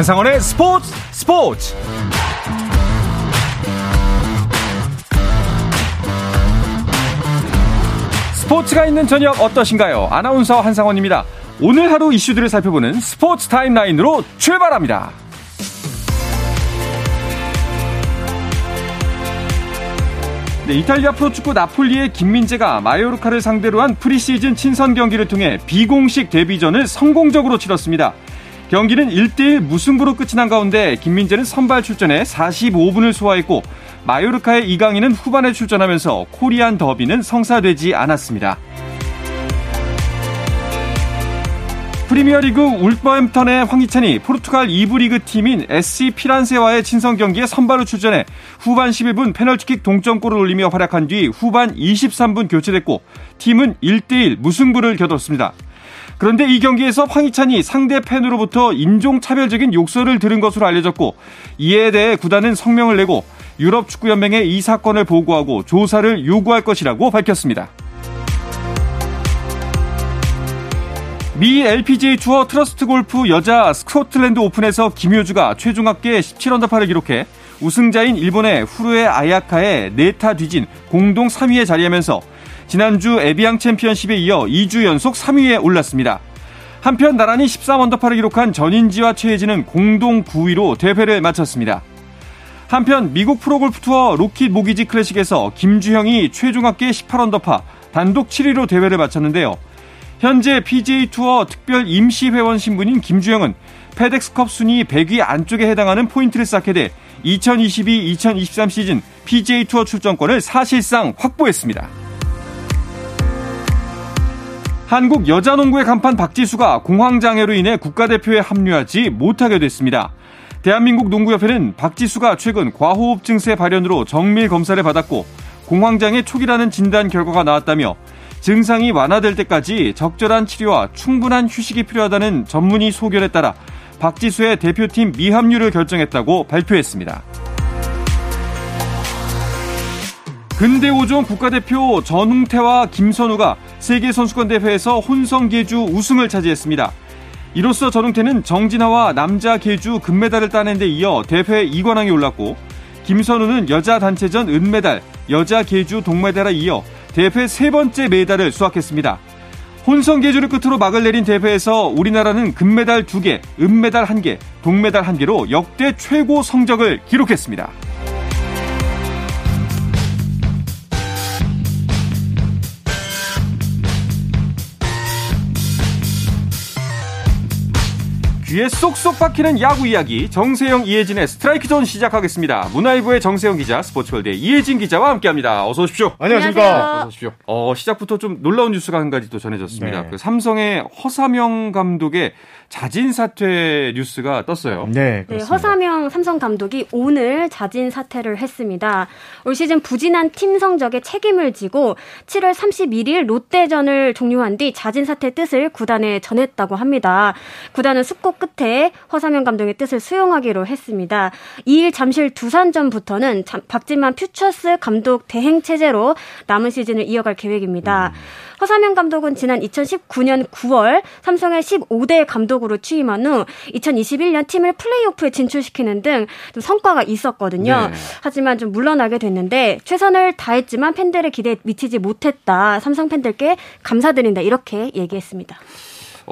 한상원의 스포츠 스포츠 스포츠가 있는 저녁 어떠신가요? 아나운서 한상원입니다. 오늘 하루 이슈들을 살펴보는 스포츠 타임라인으로 출발합니다. 네, 이탈리아 프로축구 나폴리의 김민재가 마요르카를 상대로 한 프리시즌 친선 경기를 통해 비공식 데뷔전을 성공적으로 치렀습니다. 경기는 1대1 무승부로 끝이 난 가운데 김민재는 선발 출전에 45분을 소화했고 마요르카의 이강인은 후반에 출전하면서 코리안 더비는 성사되지 않았습니다. 프리미어리그 울버햄턴의 황희찬이 포르투갈 2부 리그 팀인 SC 피란세와의 친선 경기에 선발로 출전해 후반 11분 페널티킥 동점골을 올리며 활약한 뒤 후반 23분 교체됐고 팀은 1대1 무승부를 겨뤘습니다. 그런데 이 경기에서 황희찬이 상대 팬으로부터 인종차별적인 욕설을 들은 것으로 알려졌고 이에 대해 구단은 성명을 내고 유럽 축구연맹에 이 사건을 보고하고 조사를 요구할 것이라고 밝혔습니다. 미 LPGA 투어 트러스트 골프 여자 스코틀랜드 오픈에서 김효주가 최종 합계 17언더파를 기록해 우승자인 일본의 후루에 아야카에 네 타 뒤진 공동 3위에 자리하면서 지난주 에비앙 챔피언십에 이어 2주 연속 3위에 올랐습니다. 한편 나란히 13언더파를 기록한 전인지와 최혜진은 공동 9위로 대회를 마쳤습니다. 한편 미국 프로골프 투어 로킷 모기지 클래식에서 김주형이 최종 합계 18언더파 단독 7위로 대회를 마쳤는데요. 현재 PGA 투어 특별 임시 회원 신분인 김주형은 페덱스컵 순위 100위 안쪽에 해당하는 포인트를 쌓게 돼 2022-2023 시즌 PGA 투어 출전권을 사실상 확보했습니다. 한국 여자농구의 간판 박지수가 공황장애로 인해 국가대표에 합류하지 못하게 됐습니다. 대한민국 농구협회는 박지수가 최근 과호흡 증세 발현으로 정밀 검사를 받았고 공황장애 초기라는 진단 결과가 나왔다며 증상이 완화될 때까지 적절한 치료와 충분한 휴식이 필요하다는 전문의 소견에 따라 박지수의 대표팀 미합류를 결정했다고 발표했습니다. 근대오종 국가대표 전웅태와 김선우가 세계선수권대회에서 혼성 계주 우승을 차지했습니다. 이로써 전웅태는 정진아와 남자 계주 금메달을 따낸 데 이어 대회 2관왕에 올랐고 김선우는 여자 단체전 은메달, 여자 계주 동메달에 이어 대회 세 번째 메달을 수확했습니다. 혼성 계주를 끝으로 막을 내린 대회에서 우리나라는 금메달 2개, 은메달 1개, 동메달 1개로 역대 최고 성적을 기록했습니다. 귀에 쏙쏙 박히는 야구 이야기 정세영 이혜진의 스트라이크 존 시작하겠습니다. 문화일보의 정세영 기자, 스포츠월드의 이혜진 기자와 함께합니다. 어서 오십시오. 안녕하십니까. 어서 오십시오. 어, 시작부터 좀 놀라운 뉴스가 한 가지 또 전해졌습니다. 네. 그 삼성의 허삼영 감독의 자진 사퇴 뉴스가 떴어요. 네, 네, 허삼영 삼성 감독이 오늘 자진 사퇴를 했습니다. 올 시즌 부진한 팀 성적에 책임을 지고 7월 31일 롯데전을 종료한 뒤 자진 사퇴 뜻을 구단에 전했다고 합니다. 구단은 숙고 끝에 허사명 감독의 뜻을 수용하기로 했습니다. 2일 잠실 두산전부터는 박진만 퓨처스 감독 대행 체제로 남은 시즌을 이어갈 계획입니다. 음. 허사명 감독은 지난 2019년 9월 삼성의 15대 감독으로 취임한 후 2021년 팀을 플레이오프에 진출시키는 등 성과가 있었거든요. 네. 하지만 좀 물러나게 됐는데 최선을 다했지만 팬들의 기대에 미치지 못했다. 삼성 팬들께 감사드린다. 이렇게 얘기했습니다.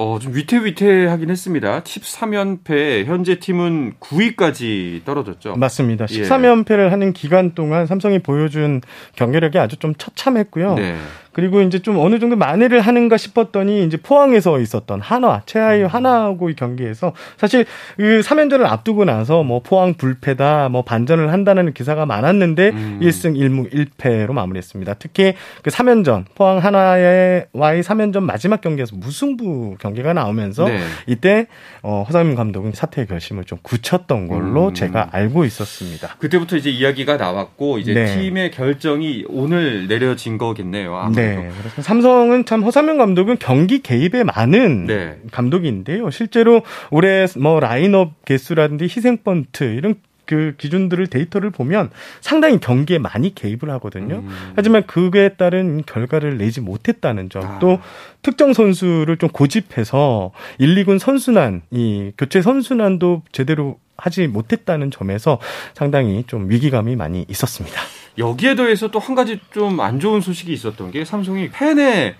어, 좀 위태위태하긴 했습니다. 13연패, 현재 팀은 9위까지 떨어졌죠. 맞습니다. 13연패를 예. 하는 기간 동안 삼성이 보여준 경기력이 아주 좀 처참했고요. 네. 그리고 이제 좀 어느 정도 만회를 하는가 싶었더니 이제 포항에서 있었던 한화, 최하위 음. 한화하고의 경기에서 사실 그 3연전을 앞두고 나서 뭐 포항 불패다, 뭐 반전을 한다는 기사가 많았는데 음. 1승 1무 1패로 마무리했습니다. 특히 그 3연전, 포항 한화와의 3연전 마지막 경기에서 무승부 경기가 나오면서 네. 이때 어, 허상민 감독은 사퇴 결심을 좀 굳혔던 걸로 음. 제가 알고 있었습니다. 그때부터 이제 이야기가 나왔고 이제 네. 팀의 결정이 오늘 내려진 거겠네요. 아무래도. 네. 그래서 삼성은 참 허삼영 감독은 경기 개입에 많은 네. 감독인데요. 실제로 올해 뭐 라인업 개수라든지 희생 번트 이런 그 기준들을 데이터를 보면 상당히 경기에 많이 개입을 하거든요. 음. 하지만 그에 따른 결과를 내지 못했다는 점, 아. 또 특정 선수를 좀 고집해서 1, 2군 선순환, 이 교체 선순환도 제대로 하지 못했다는 점에서 상당히 좀 위기감이 많이 있었습니다. 여기에 더해서 또 한 가지 좀 안 좋은 소식이 있었던 게 삼성이 팬의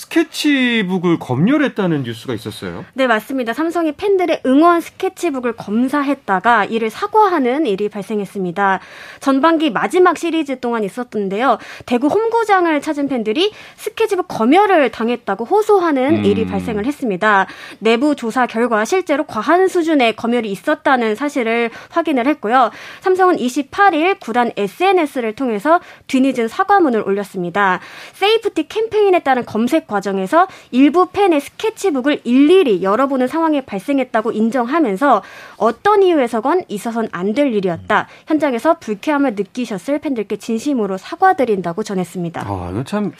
스케치북을 검열했다는 뉴스가 있었어요. 네, 맞습니다. 삼성이 팬들의 응원 스케치북을 검사했다가 이를 사과하는 일이 발생했습니다. 전반기 마지막 시리즈 동안 있었던데요. 대구 홈구장을 찾은 팬들이 스케치북 검열을 당했다고 호소하는 음. 일이 발생을 했습니다. 내부 조사 결과 실제로 과한 수준의 검열이 있었다는 사실을 확인을 했고요. 삼성은 28일 구단 SNS를 통해서 뒤늦은 사과문을 올렸습니다. 세이프티 캠페인에 따른 검색 과정에서 일부 팬의 스케치북을 일일이 열어보는 상황이 발생했다고 인정하면서 어떤 이유에서건 있어선 안 될 일이었다. 현장에서 불쾌함을 느끼셨을 팬들께 진심으로 사과드린다고 전했습니다. 아, 이거 참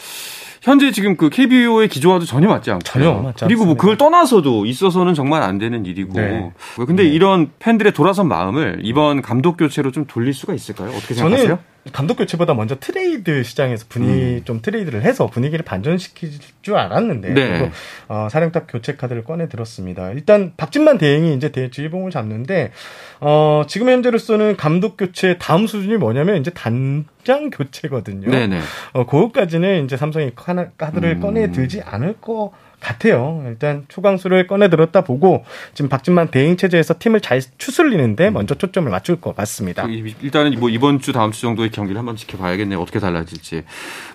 현재 지금 그 KBO의 기조와도 전혀 맞지 않고 전혀 맞지 그리고 뭐 그걸 떠나서도 있어서는 정말 안 되는 일이고. 네. 근데 네. 이런 팬들의 돌아선 마음을 이번 감독 교체로 좀 돌릴 수가 있을까요? 어떻게 생각하세요? 감독 교체보다 먼저 트레이드 시장에서 분위기 음. 좀 트레이드를 해서 분위기를 반전시킬 줄 알았는데 네. 어, 사령탑 교체 카드를 꺼내 들었습니다. 일단 박진만 대행이 이제 대주의봉을 잡는데 어, 지금 현재로서는 감독 교체 다음 수준이 뭐냐면 이제 단장 교체거든요. 네네. 어, 그것까지는 이제 삼성이 카드를 음. 꺼내 들지 않을 거. 같아요. 일단 초강수를 꺼내 들었다 보고 지금 박진만 대행 체제에서 팀을 잘 추슬리는데 음. 먼저 초점을 맞출 것 같습니다. 그 일단은 뭐 이번 주 다음 주 정도의 경기를 한번 지켜봐야겠네요. 어떻게 달라질지.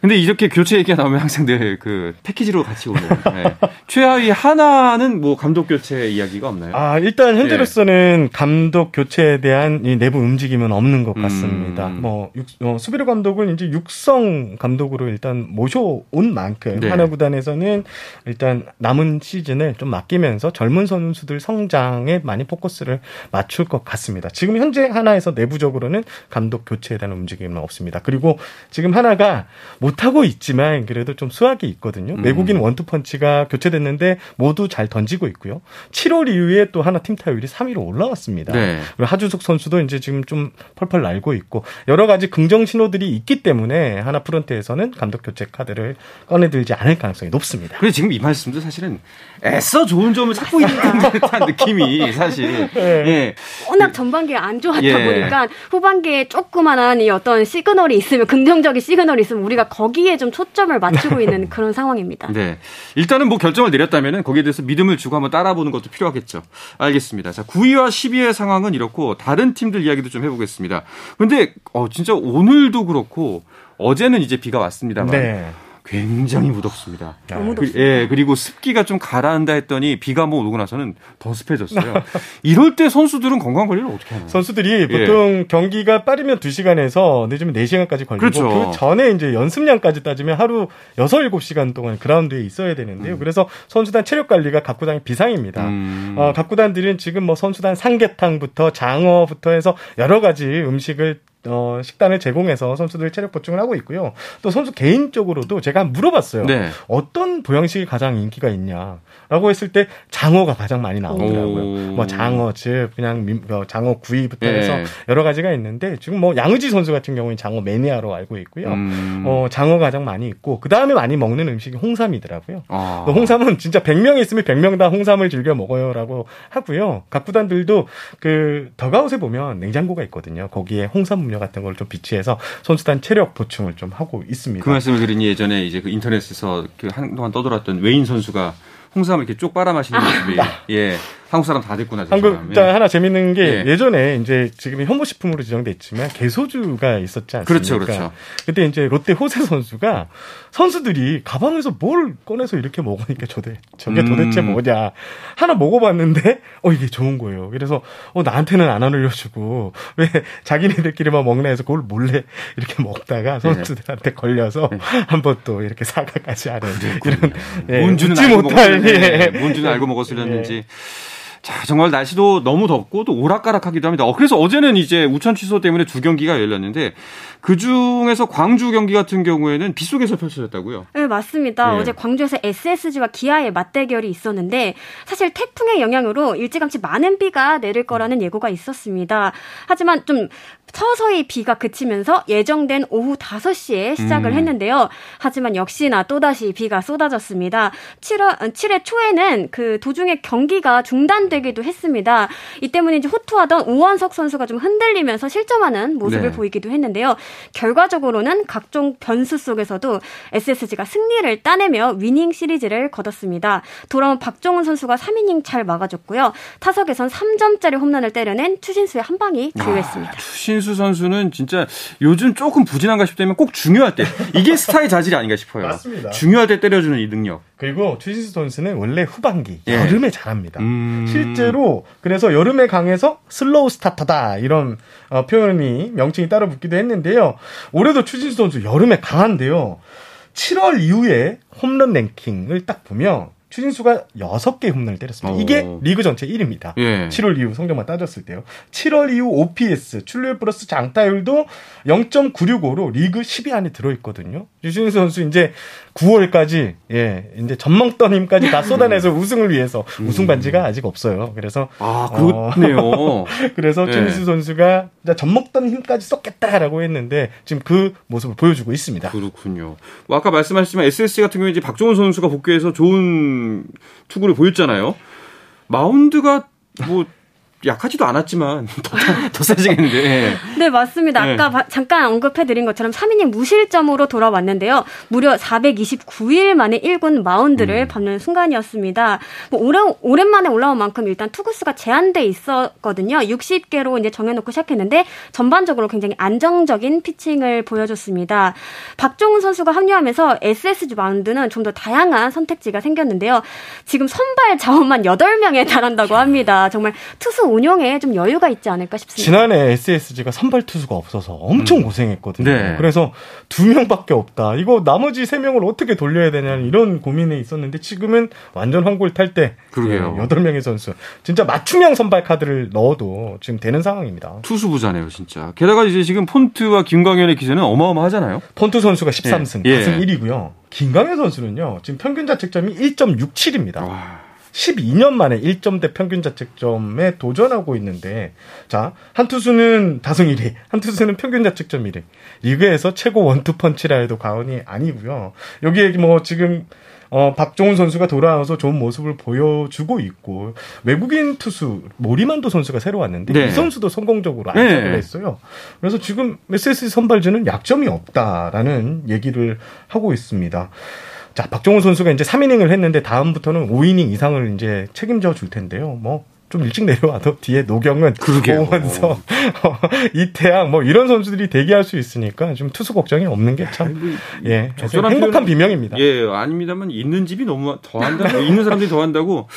근데 이렇게 교체 얘기가 나오면 항상 늘그 패키지로 같이 오는 네. 최하위 하나는 뭐 감독 교체 이야기가 없나요? 아 일단 현재로서는 네. 감독 교체에 대한 내부 움직임은 없는 것 같습니다. 음. 뭐 육, 어, 수비로 감독을 이제 육성 감독으로 일단 모셔온 만큼 네. 하나 구단에서는 일단 일단 남은 시즌을 좀 맡기면서 젊은 선수들 성장에 많이 포커스를 맞출 것 같습니다. 지금 현재 하나에서 내부적으로는 감독 교체에 대한 움직임은 없습니다. 그리고 지금 하나가 못하고 있지만 그래도 좀 수학이 있거든요. 음. 외국인 원투펀치가 교체됐는데 모두 잘 던지고 있고요. 7월 이후에 또 하나 팀 타율이 3위로 올라왔습니다. 네. 그리고 하주석 선수도 이제 지금 좀 펄펄 날고 있고 여러 가지 긍정 신호들이 있기 때문에 하나 프런트에서는 감독 교체 카드를 꺼내들지 않을 가능성이 높습니다. 그래 지금 이 말씀 말씀도 사실은 애써 좋은 점을 찾고 있는 듯한 느낌이 사실. 네. 예. 워낙 전반기가 안 좋았다 예. 보니까 후반기에 조그만한 이 어떤 시그널이 있으면 긍정적인 시그널이 있으면 우리가 거기에 좀 초점을 맞추고 있는 그런 상황입니다. 네. 일단은 뭐 결정을 내렸다면 거기에 대해서 믿음을 주고 한번 따라보는 것도 필요하겠죠. 알겠습니다. 자, 9위와 10위의 상황은 이렇고 다른 팀들 이야기도 좀 해보겠습니다. 근데 어 진짜 오늘도 그렇고 어제는 이제 비가 왔습니다만 네. 굉장히 무덥습니다. 너무 그, 덥습니다. 예, 그리고 습기가 좀 가라앉아 했더니 비가 뭐 오고 나서는 더 습해졌어요. 이럴 때 선수들은 건강 관리를 어떻게 하나요? 선수들이 예. 보통 경기가 빠르면 2시간에서 늦으면 4시간까지 걸리고 그렇죠. 그 전에 이제 연습량까지 따지면 하루 6, 7시간 동안 그라운드에 있어야 되는데요. 음. 그래서 선수단 체력 관리가 각 구단이 비상입니다. 음. 어, 각 구단들은 지금 뭐 선수단 삼계탕부터 장어부터 해서 여러 가지 음식을 어, 식단을 제공해서 선수들 체력 보충을 하고 있고요. 또 선수 개인적으로도 제가 물어봤어요. 네. 어떤 보양식이 가장 인기가 있냐라고 했을 때 장어가 가장 많이 나오더라고요. 뭐 장어 즉 그냥 미, 어, 장어 구이부터 네. 해서 여러 가지가 있는데 지금 뭐 양의지 선수 같은 경우는 장어 매니아로 알고 있고요. 음. 어, 장어가 가장 많이 있고 그 다음에 많이 먹는 음식이 홍삼이더라고요. 아. 홍삼은 진짜 100명 있으면 100명 다 홍삼을 즐겨 먹어요라고 하고요. 각 구단들도 그 더가웃에 보면 냉장고가 있거든요. 거기에 홍삼 음료 같은 걸 좀 비치해서 선수단 체력 보충을 좀 하고 있습니다. 그 말씀을 드리니 예전에 이제 그 인터넷에서 그 한동안 떠돌았던 웨인 선수가 홍삼을 이렇게 쪽 빨아 마시는 모습이 아. 예 한국 사람 다 됐구나. 한국 일단 예. 하나 재밌는 게 예. 전에 이제 지금 혐오식품으로 지정돼 있지만 개소주가 있었지 않습니까? 그렇죠, 그렇죠. 그때 이제 롯데 호세 선수가 선수들이 가방에서 뭘 꺼내서 이렇게 먹으니까 저대 저게 음. 도대체 뭐냐 하나 먹어봤는데 어 이게 좋은 거예요. 그래서 어 나한테는 안 알려주고 왜 자기네들끼리만 먹나 해서 그걸 몰래 이렇게 먹다가 네. 선수들한테 걸려서 네. 한번 또 이렇게 사과까지 하는 이런 예, 뭔지는 알고 못할 예. 뭔지는 알고 먹었을렸는지. 예. 자, 정말 날씨도 너무 덥고 또 오락가락하기도 합니다. 어, 그래서 어제는 이제 우천 취소 때문에 두 경기가 열렸는데 그 중에서 광주 경기 같은 경우에는 빗 속에서 펼쳐졌다고요? 네, 맞습니다. 네. 어제 광주에서 SSG와 기아의 맞대결이 있었는데 사실 태풍의 영향으로 일찌감치 많은 비가 내릴 거라는 예고가 있었습니다. 하지만 좀 서서히 비가 그치면서 예정된 오후 5시에 시작을 음. 했는데요. 하지만 역시나 또다시 비가 쏟아졌습니다. 7월, 7회 초에는 그 도중에 경기가 중단 되기도 했습니다. 이 때문에 이제 호투하던 우원석 선수가 좀 흔들리면서 실점하는 모습을 네. 보이기도 했는데요. 결과적으로는 각종 변수 속에서도 SSG가 승리를 따내며 위닝 시리즈를 거뒀습니다. 돌아온 박종훈 선수가 3이닝 잘 막아줬고요. 타석에선 3점짜리 홈런을 때려낸 추신수의 한 방이 주요했습니다. 아, 추신수 선수는 진짜 요즘 조금 부진한가 싶다면 꼭 중요할 때 이게 스타의 자질이 아닌가 싶어요. 맞습니다. 중요할 때 때려주는 이 능력. 그리고 추신수 선수는 원래 후반기 예. 여름에 잘합니다. 음... 실제로 그래서 여름에 강해서 슬로우 스타터다 이런 어, 표현이 명칭이 따로 붙기도 했는데요. 올해도 추신수 선수 여름에 강한데요. 7월 이후에 홈런 랭킹을 딱 보면 추신수가 6개 홈런을 때렸습니다. 오. 이게 어. 리그 전체 1위입니다. 예. 7월 이후 성적만 따졌을 때요. 7월 이후 OPS, 출루율 플러스 장타율도 0.965로 리그 10위 안에 들어있거든요. 추진수 선수 이제 9월까지 예 이제 전망던 힘까지 다 쏟아내서 우승을 위해서 음. 우승 반지가 아직 없어요. 그래서 아 그렇네요. 어, 그래서 네. 최민수 선수가 전먹던 힘까지 썼겠다라고 했는데 지금 그 모습을 보여주고 있습니다. 그렇군요. 뭐 아까 말씀하셨지만 SSC 같은 경우에 이제 박종훈 선수가 복귀해서 좋은 투구를 보였잖아요. 마운드가 뭐 약하지도 않았지만 더, 더 세지겠는데. 네. 네, 맞습니다. 네. 아까 바, 잠깐 언급해드린 것처럼 3이닝 무실점으로 돌아왔는데요. 무려 429일 만에 1군 마운드를 음. 밟는 순간이었습니다. 뭐 오래, 오랜만에 올라온 만큼 일단 투구수가 제한돼 있었거든요. 60개로 이제 정해놓고 시작했는데 전반적으로 굉장히 안정적인 피칭을 보여줬습니다. 박종훈 선수가 합류하면서 SSG 마운드는 좀 더 다양한 선택지가 생겼는데요. 지금 선발 자원만 8명에 달한다고 합니다. 정말 투수 운영에 좀 여유가 있지 않을까 싶습니다. 지난해 SSG가 선발 투수가 없어서 엄청 음. 고생했거든요. 네. 그래서 두 명밖에 없다. 이거 나머지 세 명을 어떻게 돌려야 되냐는 이런 고민에 있었는데 지금은 완전 황골 탈때 그러게요. 여덟 명의 선수 진짜 맞춤형 선발 카드를 넣어도 지금 되는 상황입니다. 투수부자네요, 진짜. 게다가 이제 지금 폰트와 김광현의 기세는 어마어마하잖아요. 폰트 선수가 13승, 예. 4승 1위고요. 김광현 선수는요. 지금 평균 자책점이 1.67입니다. 와. 12년 만에 1점대 평균 자책점에 도전하고 있는데, 자, 한 투수는 다승 1위, 한 투수는 평균 자책점 1위. 리그에서 최고 원투 펀치라 해도 과언이 아니고요. 여기에 뭐 지금 어, 박종훈 선수가 돌아와서 좋은 모습을 보여주고 있고 외국인 투수 모리만도 선수가 새로 왔는데 네. 이 선수도 성공적으로 안착을 네. 했어요. 그래서 지금 SSC 선발진은 약점이 없다라는 얘기를 하고 있습니다. 자, 박종훈 선수가 이제 3이닝을 했는데 다음부터는 5이닝 이상을 이제 책임져 줄 텐데요. 뭐, 좀 일찍 내려와도 뒤에 노경은, 오원석, 어, 이태양 뭐 이런 선수들이 대기할 수 있으니까 좀 투수 걱정이 없는 게 참, 예, 행복한 비명입니다. 예, 아닙니다만 있는 집이 너무 더 한다, 있는 사람들이 더 한다고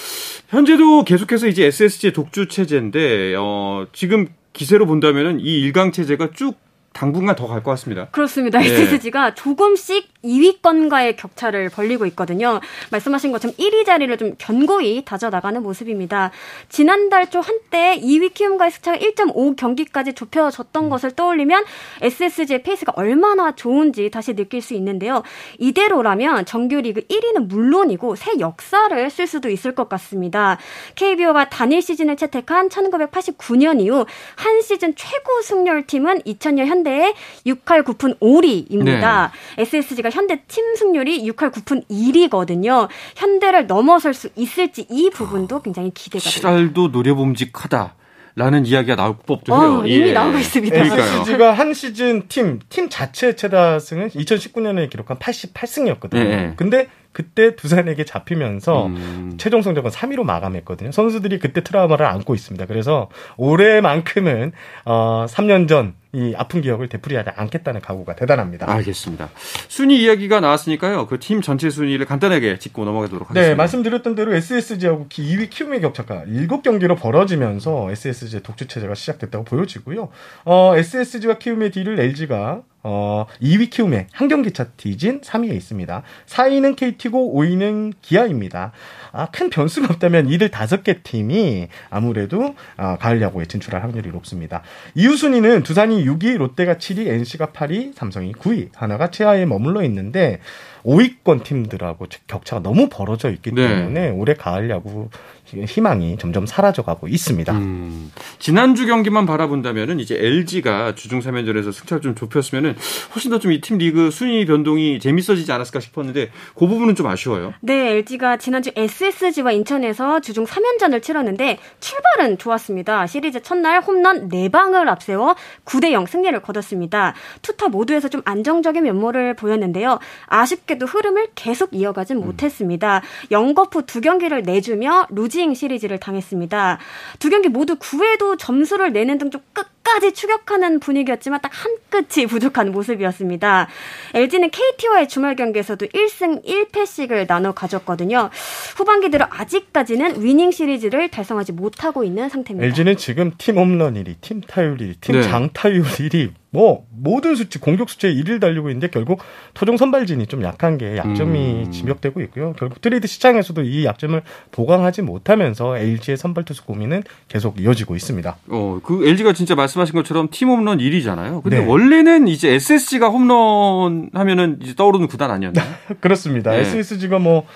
현재도 계속해서 이제 SSG 독주 체제인데, 어, 지금 기세로 본다면은 이 일강 체제가 쭉 당분간 더 갈 것 같습니다. 그렇습니다. 네. SSG가 조금씩 2위권과의 격차를 벌리고 있거든요. 말씀하신 것처럼 1위 자리를 좀 견고히 다져나가는 모습입니다. 지난달 초 한때 2위 키움과의 승차가 1.5 경기까지 좁혀졌던 음. 것을 떠올리면 SSG의 페이스가 얼마나 좋은지 다시 느낄 수 있는데요. 이대로라면 정규리그 1위는 물론이고 새 역사를 쓸 수도 있을 것 같습니다. KBO가 단일 시즌을 채택한 1989년 이후 한 시즌 최고 승률 팀은 2000년 현대의 6할 9푼 5리입니다. 네. SSG가 저희가 현대 팀 승률이 6할 9푼 1위거든요. 현대를 넘어설 수 있을지 이 부분도 굉장히 기대가 됩니다. 시랄도 노려봄직하다. 라는 이야기가 나올 법도 해요. 어, 이미 예. 나오고 있습니다. SCG가 한 시즌 팀, 팀 자체 최다 승은 2019년에 기록한 88승이었거든요. 예. 근데 그때 두산에게 잡히면서 음. 최종 성적은 3위로 마감했거든요. 선수들이 그때 트라우마를 안고 있습니다. 그래서 올해만큼은 어 3년 전이 아픈 기억을 되풀이하지 않겠다는 각오가 대단합니다. 알겠습니다. 순위 이야기가 나왔으니까요. 그 팀 전체 순위를 간단하게 짚고 넘어가도록 네, 하겠습니다. 네, 말씀드렸던 대로 SSG하고 2위 키움의 격차가 7경기로 벌어지면서 SSG의 독주 체제가 시작됐다고 보여지고요. 어, SSG와 키움의 뒤를 LG가 어, 2위 키움의 한 경기 차 뒤진 3위에 있습니다. 4위는 KT고 5위는 기아입니다. 아, 큰 변수가 없다면 이들 다섯 개 팀이 아무래도 아, 가을 야구에 진출할 확률이 높습니다. 이후 순위는 두산이 6위, 롯데가 7위, NC가 8위, 삼성이 9위, 하나가 최하에 머물러 있는데 5위권 팀들하고 격차가 너무 벌어져 있기 네. 때문에 올해 가을 야구 희망이 점점 사라져가고 있습니다. 음, 지난주 경기만 바라본다면은 이제 LG가 주중 3연전에서 승차를 좀 좁혔으면은 훨씬 더 좀 이 팀 리그 순위 변동이 재밌어지지 않았을까 싶었는데 그 부분은 좀 아쉬워요. 네, LG가 지난주 SSG와 인천에서 주중 3연전을 치렀는데 출발은 좋았습니다. 시리즈 첫날 홈런 4방을 앞세워 9대 0 승리를 거뒀습니다. 투타 모두에서 좀 안정적인 면모를 보였는데요. 아쉽게도 흐름을 계속 이어가진 음. 못했습니다. 영거푸 두 경기를 내주며 루징 시리즈를 당했습니다. 두 경기 모두 9회도 점수를 내는 등 좀 끝 까지 추격하는 분위기였지만 딱 한 끝이 부족한 모습이었습니다. LG는 KT와의 주말 경기에서도 1승 1패씩을 나눠 가졌거든요. 후반기 들어 아직까지는 위닝 시리즈를 달성하지 못하고 있는 상태입니다. LG는 지금 팀 홈런 1위, 팀 타율 1위, 팀 네. 장타율 1위, 뭐 모든 수치 공격 수치에 1위를 달리고 있는데 결국 토종 선발진이 좀 약한 게 약점이 음. 지적되고 있고요. 결국 트레이드 시장에서도 이 약점을 보강하지 못하면서 LG의 선발 투수 고민은 계속 이어지고 있습니다. 어, 그 LG가 진짜 말씀하신 것처럼 팀 홈런 1위잖아요. 근데 네. 원래는 이제 SSG가 홈런 하면은 이제 떠오르는 구단 아니었나요? 그렇습니다. 네. SSG가 뭐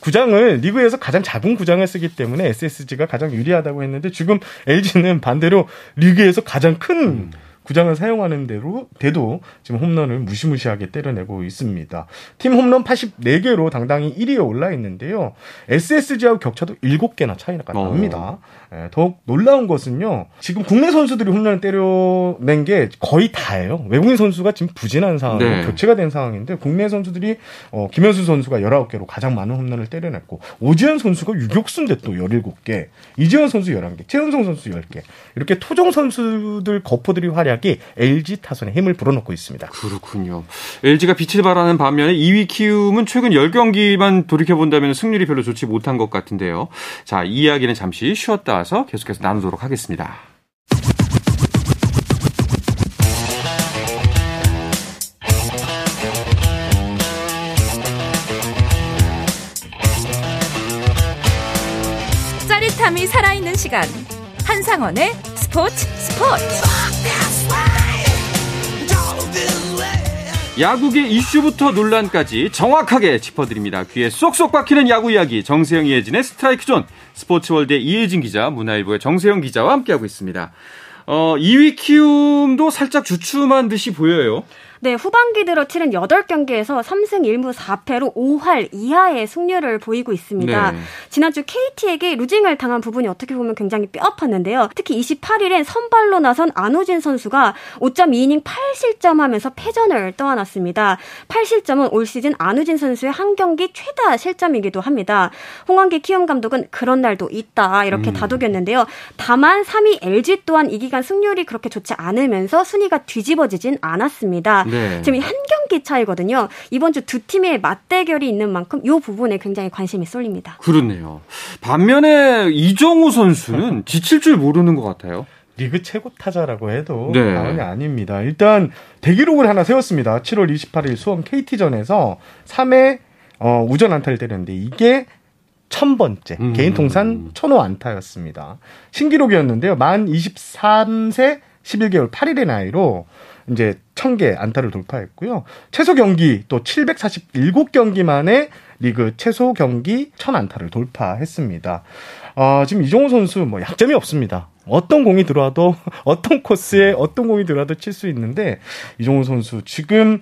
구장을 리그에서 가장 작은 구장을 쓰기 때문에 SSG가 가장 유리하다고 했는데 지금 LG는 반대로 리그에서 가장 큰 음. 구장을 사용하는 대로 대도 지금 홈런을 무시무시하게 때려내고 있습니다. 팀 홈런 84개로 당당히 1위에 올라 있는데요. SSG하고 격차도 7개나 차이가 납니다. 어. 예, 더욱 놀라운 것은요. 지금 국내 선수들이 홈런을 때려낸 게 거의 다예요. 외국인 선수가 지금 부진한 상황으로 네. 교체가 된 상황인데 국내 선수들이 어, 김현수 선수가 19개로 가장 많은 홈런을 때려냈고 오지현 선수가 유격수인데 또 17개, 이지현 선수 11개, 최은성 선수 10개. 이렇게 토종 선수들 거포들이 활약 이 LG 타선에 힘을 불어넣고 있습니다. 그렇군요. LG가 빛을 발하는 반면에 2위 키움은 최근 10경기만 돌이켜 본다면 승률이 별로 좋지 못한 것 같은데요. 자, 이 이야기는 잠시 쉬었다 와서 계속해서 나누도록 하겠습니다. 짜릿함이 살아있는 시간 한상원의 스포츠 스포츠 야구계 이슈부터 논란까지 정확하게 짚어드립니다. 귀에 쏙쏙 박히는 야구 이야기 정세영 이혜진의 스트라이크 존 스포츠월드의 이혜진 기자 문화일보의 정세영 기자와 함께하고 있습니다. 어, 2위 키움도 살짝 주춤한 듯이 보여요. 네, 후반기 들어 치른 8경기에서 3승 1무 4패로 5할 이하의 승률을 보이고 있습니다. 네. 지난주 KT에게 루징을 당한 부분이 어떻게 보면 굉장히 뼈아팠는데요. 특히 28일엔 선발로 나선 안우진 선수가 5.2이닝 8실점 하면서 패전을 떠안았습니다. 8실점은 올 시즌 안우진 선수의 한 경기 최다 실점이기도 합니다. 홍원기 키움 감독은 그런 날도 있다 이렇게 음. 다독였는데요. 다만 3위 LG 또한 이 기간 승률이 그렇게 좋지 않으면서 순위가 뒤집어지진 않았습니다. 네. 지금 한 경기 차이거든요. 이번 주 두 팀의 맞대결이 있는 만큼 이 부분에 굉장히 관심이 쏠립니다. 그렇네요. 반면에 이정우 선수는 지칠 줄 모르는 것 같아요. 리그 최고 타자라고 해도 네. 과언이 아닙니다. 일단 대기록을 하나 세웠습니다. 7월 28일 수원 KT전에서 3회 어, 우전 안타를 때렸는데 이게 천 번째 음. 개인 통산 천호 안타였습니다. 신기록이었는데요. 만 23세 11개월 8일의 나이로 이제 1000개 안타를 돌파했고요. 최소 경기 또 747경기 만에 리그 최소 경기 1000안타를 돌파했습니다. 어, 지금 이정후 선수 뭐 약점이 없습니다. 어떤 공이 들어와도 어떤 코스에 어떤 공이 들어와도 칠 수 있는데 이정후 선수 지금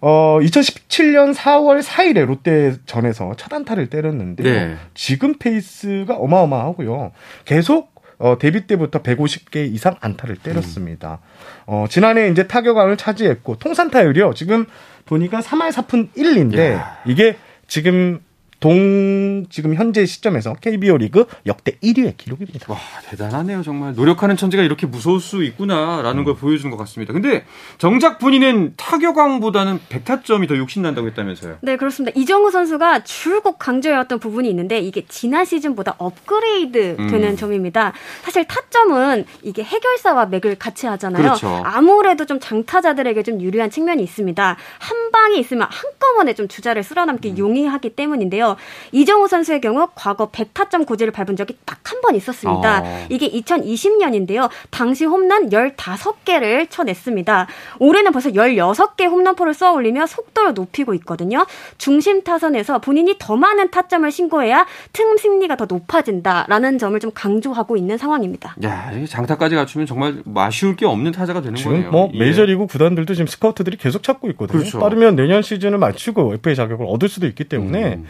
어 2017년 4월 4일에 롯데전에서 첫 안타를 때렸는데 네. 지금 페이스가 어마어마하고요. 계속 어, 데뷔 때부터 150개 이상 안타를 때렸습니다. 어, 지난해 이제 타격왕을 차지했고 통산 타율이요. 지금 보니까 3할 4푼 1인데 야. 이게 지금 동 지금 현재 시점에서 KBO 리그 역대 1위의 기록입니다. 와 대단하네요 정말 노력하는 천재가 이렇게 무서울 수 있구나라는 음. 걸 보여주는 것 같습니다. 근데 정작 본인은 타격왕보다는 백타점이 더 욕심난다고 했다면서요? 네 그렇습니다. 이정우 선수가 줄곧 강조해왔던 부분이 있는데 이게 지난 시즌보다 업그레이드 되는 음. 점입니다. 사실 타점은 이게 해결사와 맥을 같이 하잖아요. 그렇죠. 아무래도 좀 장타자들에게 좀 유리한 측면이 있습니다. 한 방이 있으면 한꺼번에 좀 주자를 쓸어남기 음. 용이하기 때문인데요. 이정우 선수의 경우 과거 100타점 고지를 밟은 적이 딱 한 번 있었습니다. 어. 이게 2020년인데요. 당시 홈런 15개를 쳐냈습니다. 올해는 벌써 16개 홈런포를 쏘아 올리며 속도를 높이고 있거든요. 중심 타선에서 본인이 더 많은 타점을 신고해야 틈 승리가 더 높아진다라는 점을 좀 강조하고 있는 상황입니다. 야, 장타까지 갖추면 정말 아쉬울 게 없는 타자가 되는 지금 거네요. 뭐 예. 메이저리그 구단들도 지금 스카우트들이 계속 찾고 있거든요. 그렇죠. 빠르면 내년 시즌을 맞추고 FA 자격을 얻을 수도 있기 때문에 음.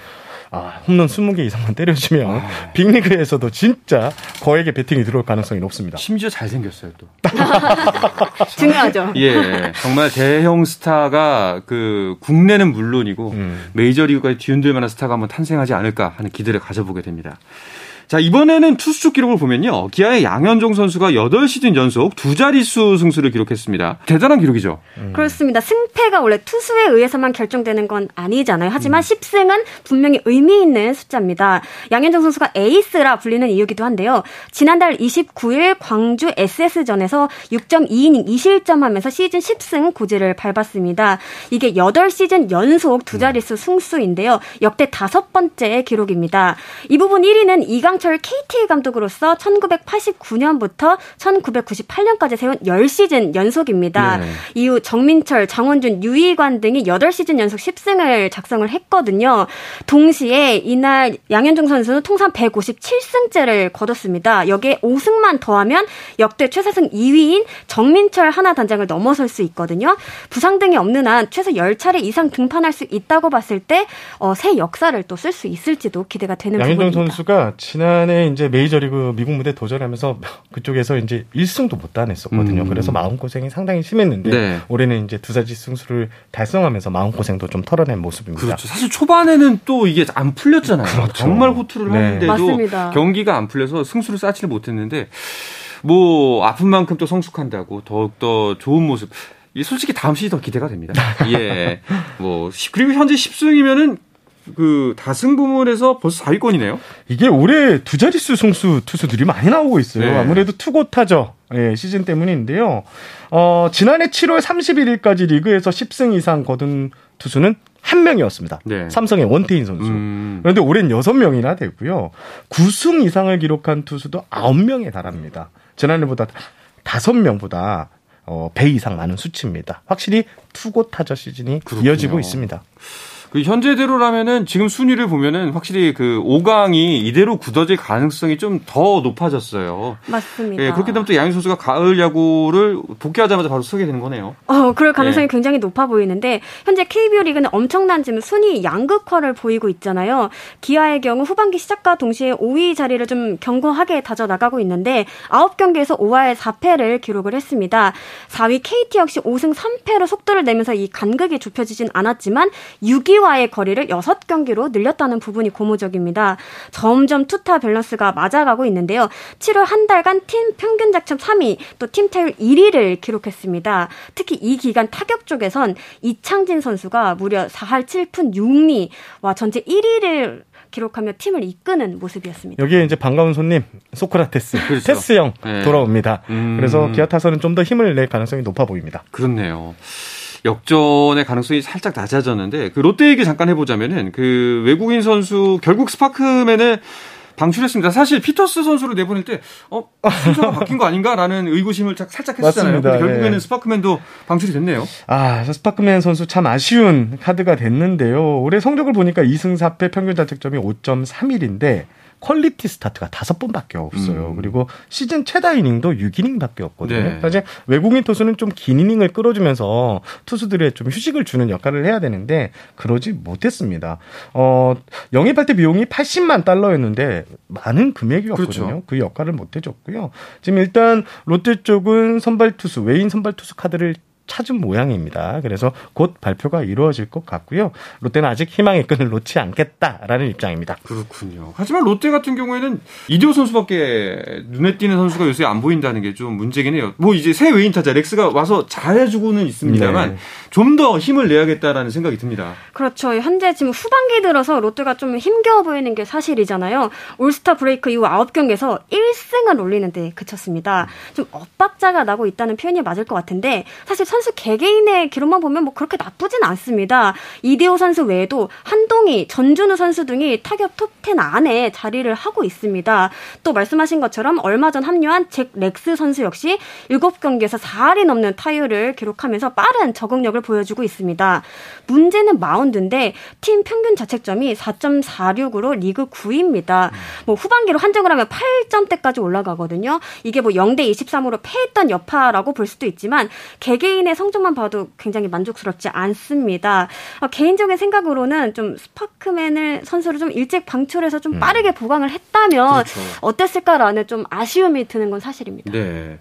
아, 홈런 20개 이상만 때려주면 아. 빅리그에서도 진짜 거액의 배팅이 들어올 가능성이 높습니다. 심지어 잘생겼어요, 또. 중요하죠. 예, 정말 대형 스타가 그 국내는 물론이고 음. 메이저리그까지 뒤흔들 만한 스타가 한번 탄생하지 않을까 하는 기대를 가져보게 됩니다. 자, 이번에는 투수 쪽 기록을 보면요. 기아의 양현종 선수가 8시즌 연속 두 자릿수 승수를 기록했습니다. 대단한 기록이죠. 음. 그렇습니다. 승패가 원래 투수에 의해서만 결정되는 건 아니잖아요. 하지만 음. 10승은 분명히 의미 있는 숫자입니다. 양현종 선수가 에이스라 불리는 이유기도 한데요. 지난달 29일 광주 SS전에서 6.2이닝 2실점하면서 시즌 10승 고지를 밟았습니다. 이게 8시즌 연속 두 자릿수 승수인데요. 역대 다섯 번째 기록입니다. 이 부분 1위는 이강 이강철 KT 감독으로서 1989년부터 1998년까지 세운 10시즌 연속입니다. 네. 이후 정민철, 장원준, 유희관 등이 8시즌 연속 10승을 작성을 했거든요. 동시에 이날 양현종 선수는 통산 157승째를 거뒀습니다. 여기에 5승만 더하면 역대 최사승 2위인 정민철 하나 단장을 넘어설 수 있거든요. 부상 등이 없는 한 최소 10차례 이상 등판할 수 있다고 봤을 때 어, 새 역사를 또 쓸 수 있을지도 기대가 되는 양현종 부분입니다. 선수가 지난 지난해 이제 메이저리그 미국 무대 도전하면서 그쪽에서 이제 1승도 못 따냈었거든요. 음. 그래서 마음고생이 상당히 심했는데 네. 올해는 이제 두사지 승수를 달성하면서 마음고생도 좀 털어낸 모습입니다. 그렇죠. 사실 초반에는 또 이게 안 풀렸잖아요. 그렇죠. 정말 호투를 네. 하는데도 맞습니다. 경기가 안 풀려서 승수를 쌓지를 못했는데 뭐 아픈 만큼 또 성숙한다고 더욱더 좋은 모습. 솔직히 다음 시즌 더 기대가 됩니다. 예. 뭐 그리고 현재 10승이면은 그 다승 부문에서 벌써 4위권이네요. 이게 올해 두 자릿수 승수 투수들이 많이 나오고 있어요. 네. 아무래도 투고 타죠. 예, 시즌 때문인데요. 어, 지난해 7월 31일까지 리그에서 10승 이상 거둔 투수는 한 명이었습니다. 네. 삼성의 원태인 선수. 음. 그런데 올해는 6명이나 되고요. 9승 이상을 기록한 투수도 9명에 달합니다. 지난해보다 5명보다 어, 배 이상 많은 수치입니다. 확실히 투고 타저 시즌이 그렇군요. 이어지고 있습니다. 그 현재대로라면은 지금 순위를 보면은 확실히 그 5강이 이대로 굳어질 가능성이 좀 더 높아졌어요. 맞습니다. 예, 그렇게 되면 또 양희 선수가 가을 야구를 복귀하자마자 바로 서게 되는 거네요. 어, 그럴 가능성이 예. 굉장히 높아 보이는데 현재 KBO 리그는 엄청난 지금 순위 양극화를 보이고 있잖아요. 기아의 경우 후반기 시작과 동시에 5위 자리를 좀 견고하게 다져 나가고 있는데 9경기에서 5할 4패를 기록을 했습니다. 4위 KT 역시 5승 3패로 속도를 내면서 이 간극이 좁혀지진 않았지만 6위 와의 거리를 6경기로 늘렸다는 부분이 고무적입니다. 점점 투타 밸런스가 맞아가고 있는데요. 7월 한 달간 팀 평균 작점 3위, 또 팀 타율 1위를 기록했습니다. 특히 이 기간 타격 쪽에선 이창진 선수가 무려 4할 7푼 6리, 와 전체 1위를 기록하며 팀을 이끄는 모습이었습니다. 여기에 이제 반가운 손님 소크라테스, 그렇죠. 테스 형 네. 돌아옵니다. 음... 그래서 기아 타선은 좀 더 힘을 낼 가능성이 높아 보입니다. 그렇네요. 역전의 가능성이 살짝 낮아졌는데 그 롯데 얘기 잠깐 해보자면은 그 외국인 선수 결국 스파크맨을 방출했습니다. 사실 피터스 선수를 내보낼 때 어, 순서가 바뀐 거 아닌가라는 의구심을 살짝 했었잖아요. 근데 결국에는 예. 스파크맨도 방출이 됐네요. 아, 스파크맨 선수 참 아쉬운 카드가 됐는데요. 올해 성적을 보니까 2승 4패 평균 자책점이 5.31인데 퀄리티 스타트가 다섯 번밖에 없어요. 음. 그리고 시즌 최다 이닝도 6이닝밖에 없거든요. 네. 사실 외국인 투수는 좀 긴 이닝을 끌어주면서 투수들의 좀 휴식을 주는 역할을 해야 되는데 그러지 못했습니다. 어, 영입할 때 비용이 80만 달러였는데 많은 금액이었거든요. 그렇죠. 그 역할을 못 해줬고요. 지금 일단 롯데 쪽은 선발 투수 외인 선발 투수 카드를 찾은 모양입니다. 그래서 곧 발표가 이루어질 것 같고요. 롯데는 아직 희망의 끈을 놓지 않겠다라는 입장입니다. 그렇군요. 하지만 롯데 같은 경우에는 이대호 선수밖에 눈에 띄는 선수가 요새 안 보인다는 게 좀 문제긴 해요. 뭐 이제 새 외인 타자 렉스가 와서 잘해주고는 있습니다만 네. 좀더 힘을 내야겠다라는 생각이 듭니다. 그렇죠. 현재 지금 후반기 들어서 롯데가 좀 힘겨워 보이는 게 사실이잖아요. 올스타 브레이크 이후 9경기에서 1승을 올리는데 그쳤습니다. 좀 엇박자가 나고 있다는 표현이 맞을 것 같은데 사실 선수 개개인의 기록만 보면 뭐 그렇게 나쁘진 않습니다. 이대호 선수 외에도 한동희, 전준우 선수 등이 타격 톱10 안에 자리를 하고 있습니다. 또 말씀하신 것처럼 얼마 전 합류한 잭 렉스 선수 역시 7경기에서 4할이 넘는 타율을 기록하면서 빠른 적응력을 보여주고 있습니다. 문제는 마운드인데 팀 평균 자책점이 4.46으로 리그 9위입니다. 뭐 후반기로 한정을 하면 8점대까지 올라가거든요. 이게 뭐 0대 23으로 패했던 여파라고 볼 수도 있지만 개개인 의 성적만 봐도 굉장히 만족스럽지 않습니다. 어, 개인적인 생각으로는 좀 스파크맨을 선수를 좀 일찍 방출해서 좀 음. 빠르게 보강을 했다면 그렇죠. 어땠을까라는 좀 아쉬움이 드는 건 사실입니다. 네.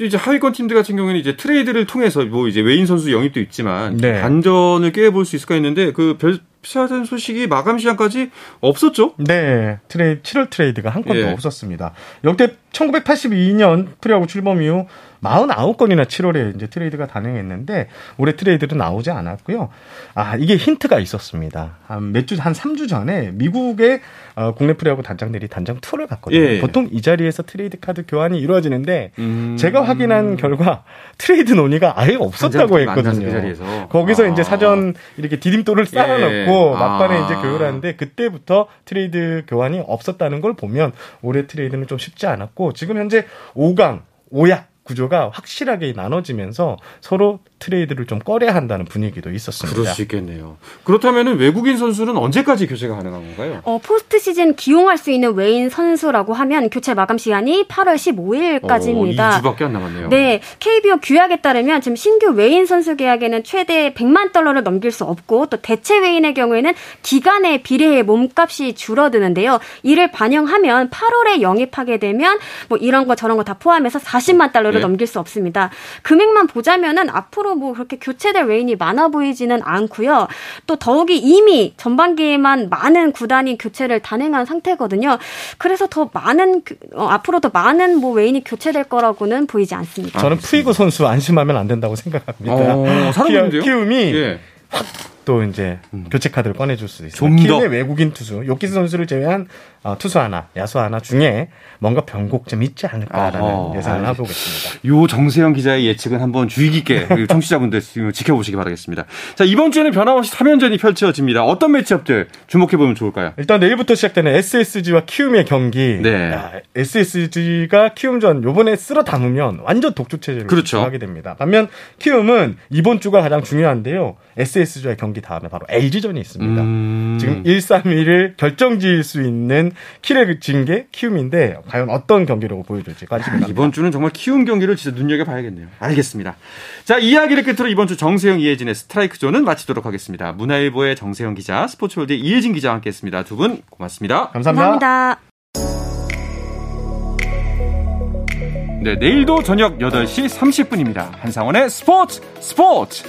이제 하위권 팀들 같은 경우에는 이제 트레이드를 통해서 뭐 이제 외인 선수 영입도 있지만 네. 반전을 꾀해볼 수 있을까 했는데 그 별, 피하는 소식이 마감 시간까지 없었죠? 네. 트레이 7월 트레이드가 한 건도 예. 없었습니다. 역대 1982년 프로야구 출범 이후 49건이나 7월에 이제 트레이드가 단행했는데 올해 트레이드는 나오지 않았고요. 아, 이게 힌트가 있었습니다. 한 몇 주, 한 3주 전에 미국의 어, 국내 프로야구 단장들이 단장 투어를 갔거든요. 예. 보통 이 자리에서 트레이드 카드 교환이 이루어지는데 음. 제가 확인한 결과 트레이드 논의가 아예 없었다고 했거든요. 그 거기서 아. 이제 사전 이렇게 디딤돌을 쌓아놓고 예. 막판에 아. 이제 교류하는데 그때부터 트레이드 교환이 없었다는 걸 보면 올해 트레이드는 좀 쉽지 않았고 지금 현재 5강 5약 구조가 확실하게 나눠지면서 서로 트레이드를 좀 꺼려야 한다는 분위기도 있었습니다. 그럴 수 있겠네요. 그렇다면 외국인 선수는 언제까지 교체가 가능한 건가요? 어, 포스트 시즌 기용할 수 있는 외인 선수라고 하면 교체 마감 시간이 8월 15일까지입니다. 어, 2주밖에 안 남았네요. 네, KBO 규약에 따르면 지금 신규 외인 선수 계약에는 최대 100만 달러를 넘길 수 없고 또 대체 외인의 경우에는 기간에 비례해 몸값이 줄어드는데요. 이를 반영하면 8월에 영입하게 되면 뭐 이런 거 저런 거 다 포함해서 40만 달러를 네. 넘길 수 없습니다. 금액만 보자면은 앞으로 뭐 그렇게 교체될 외인이 많아 보이지는 않고요. 또 더욱이 이미 전반기에만 많은 구단이 교체를 단행한 상태거든요. 그래서 더 많은 어, 앞으로 더 많은 뭐 외인이 교체될 거라고는 보이지 않습니다. 저는 푸이고 선수 안심하면 안 된다고 생각합니다. 어, 키움이 예. 또 이제 음. 교체 카드를 꺼내줄 수 있어요. 키움의 외국인 투수 요키스 선수를 제외한 어, 투수 하나, 야수 하나 중에 뭔가 변곡점이 있지 않을까라는 어허, 예상을 하고 있습니다. 요 정세영 기자의 예측은 한번 주의 깊게 청취자분들 지켜보시기 바라겠습니다. 자 이번 주에는 변함없이 3연전이 펼쳐집니다. 어떤 매치업들 주목해 보면 좋을까요? 일단 내일부터 시작되는 SSG와 키움의 경기. 네. 야, SSG가 키움전 요번에 쓸어 담으면 완전 독주 체제를 그렇죠. 하게 됩니다. 반면 키움은 이번 주가 가장 중요한데요. SSG와의 경기 다음에 바로 LG전이 있습니다. 음... 지금 1, 3, 1을 결정지을 수 있는 키를 진게 키움인데 과연 어떤 경기를 보여줄지 관심이 아, 이번 주는 정말 키움 경기를 진짜 눈여겨봐야겠네요. 알겠습니다. 자 이야기를 끝으로 이번 주 정세영 이혜진의 스트라이크 존은 마치도록 하겠습니다. 문화일보의 정세영 기자, 스포츠월드의 이혜진 기자와 함께했습니다. 두 분 고맙습니다. 감사합니다. 감사합니다. 네, 내일도 저녁 8시 30분입니다. 한상원의 스포츠 스포츠!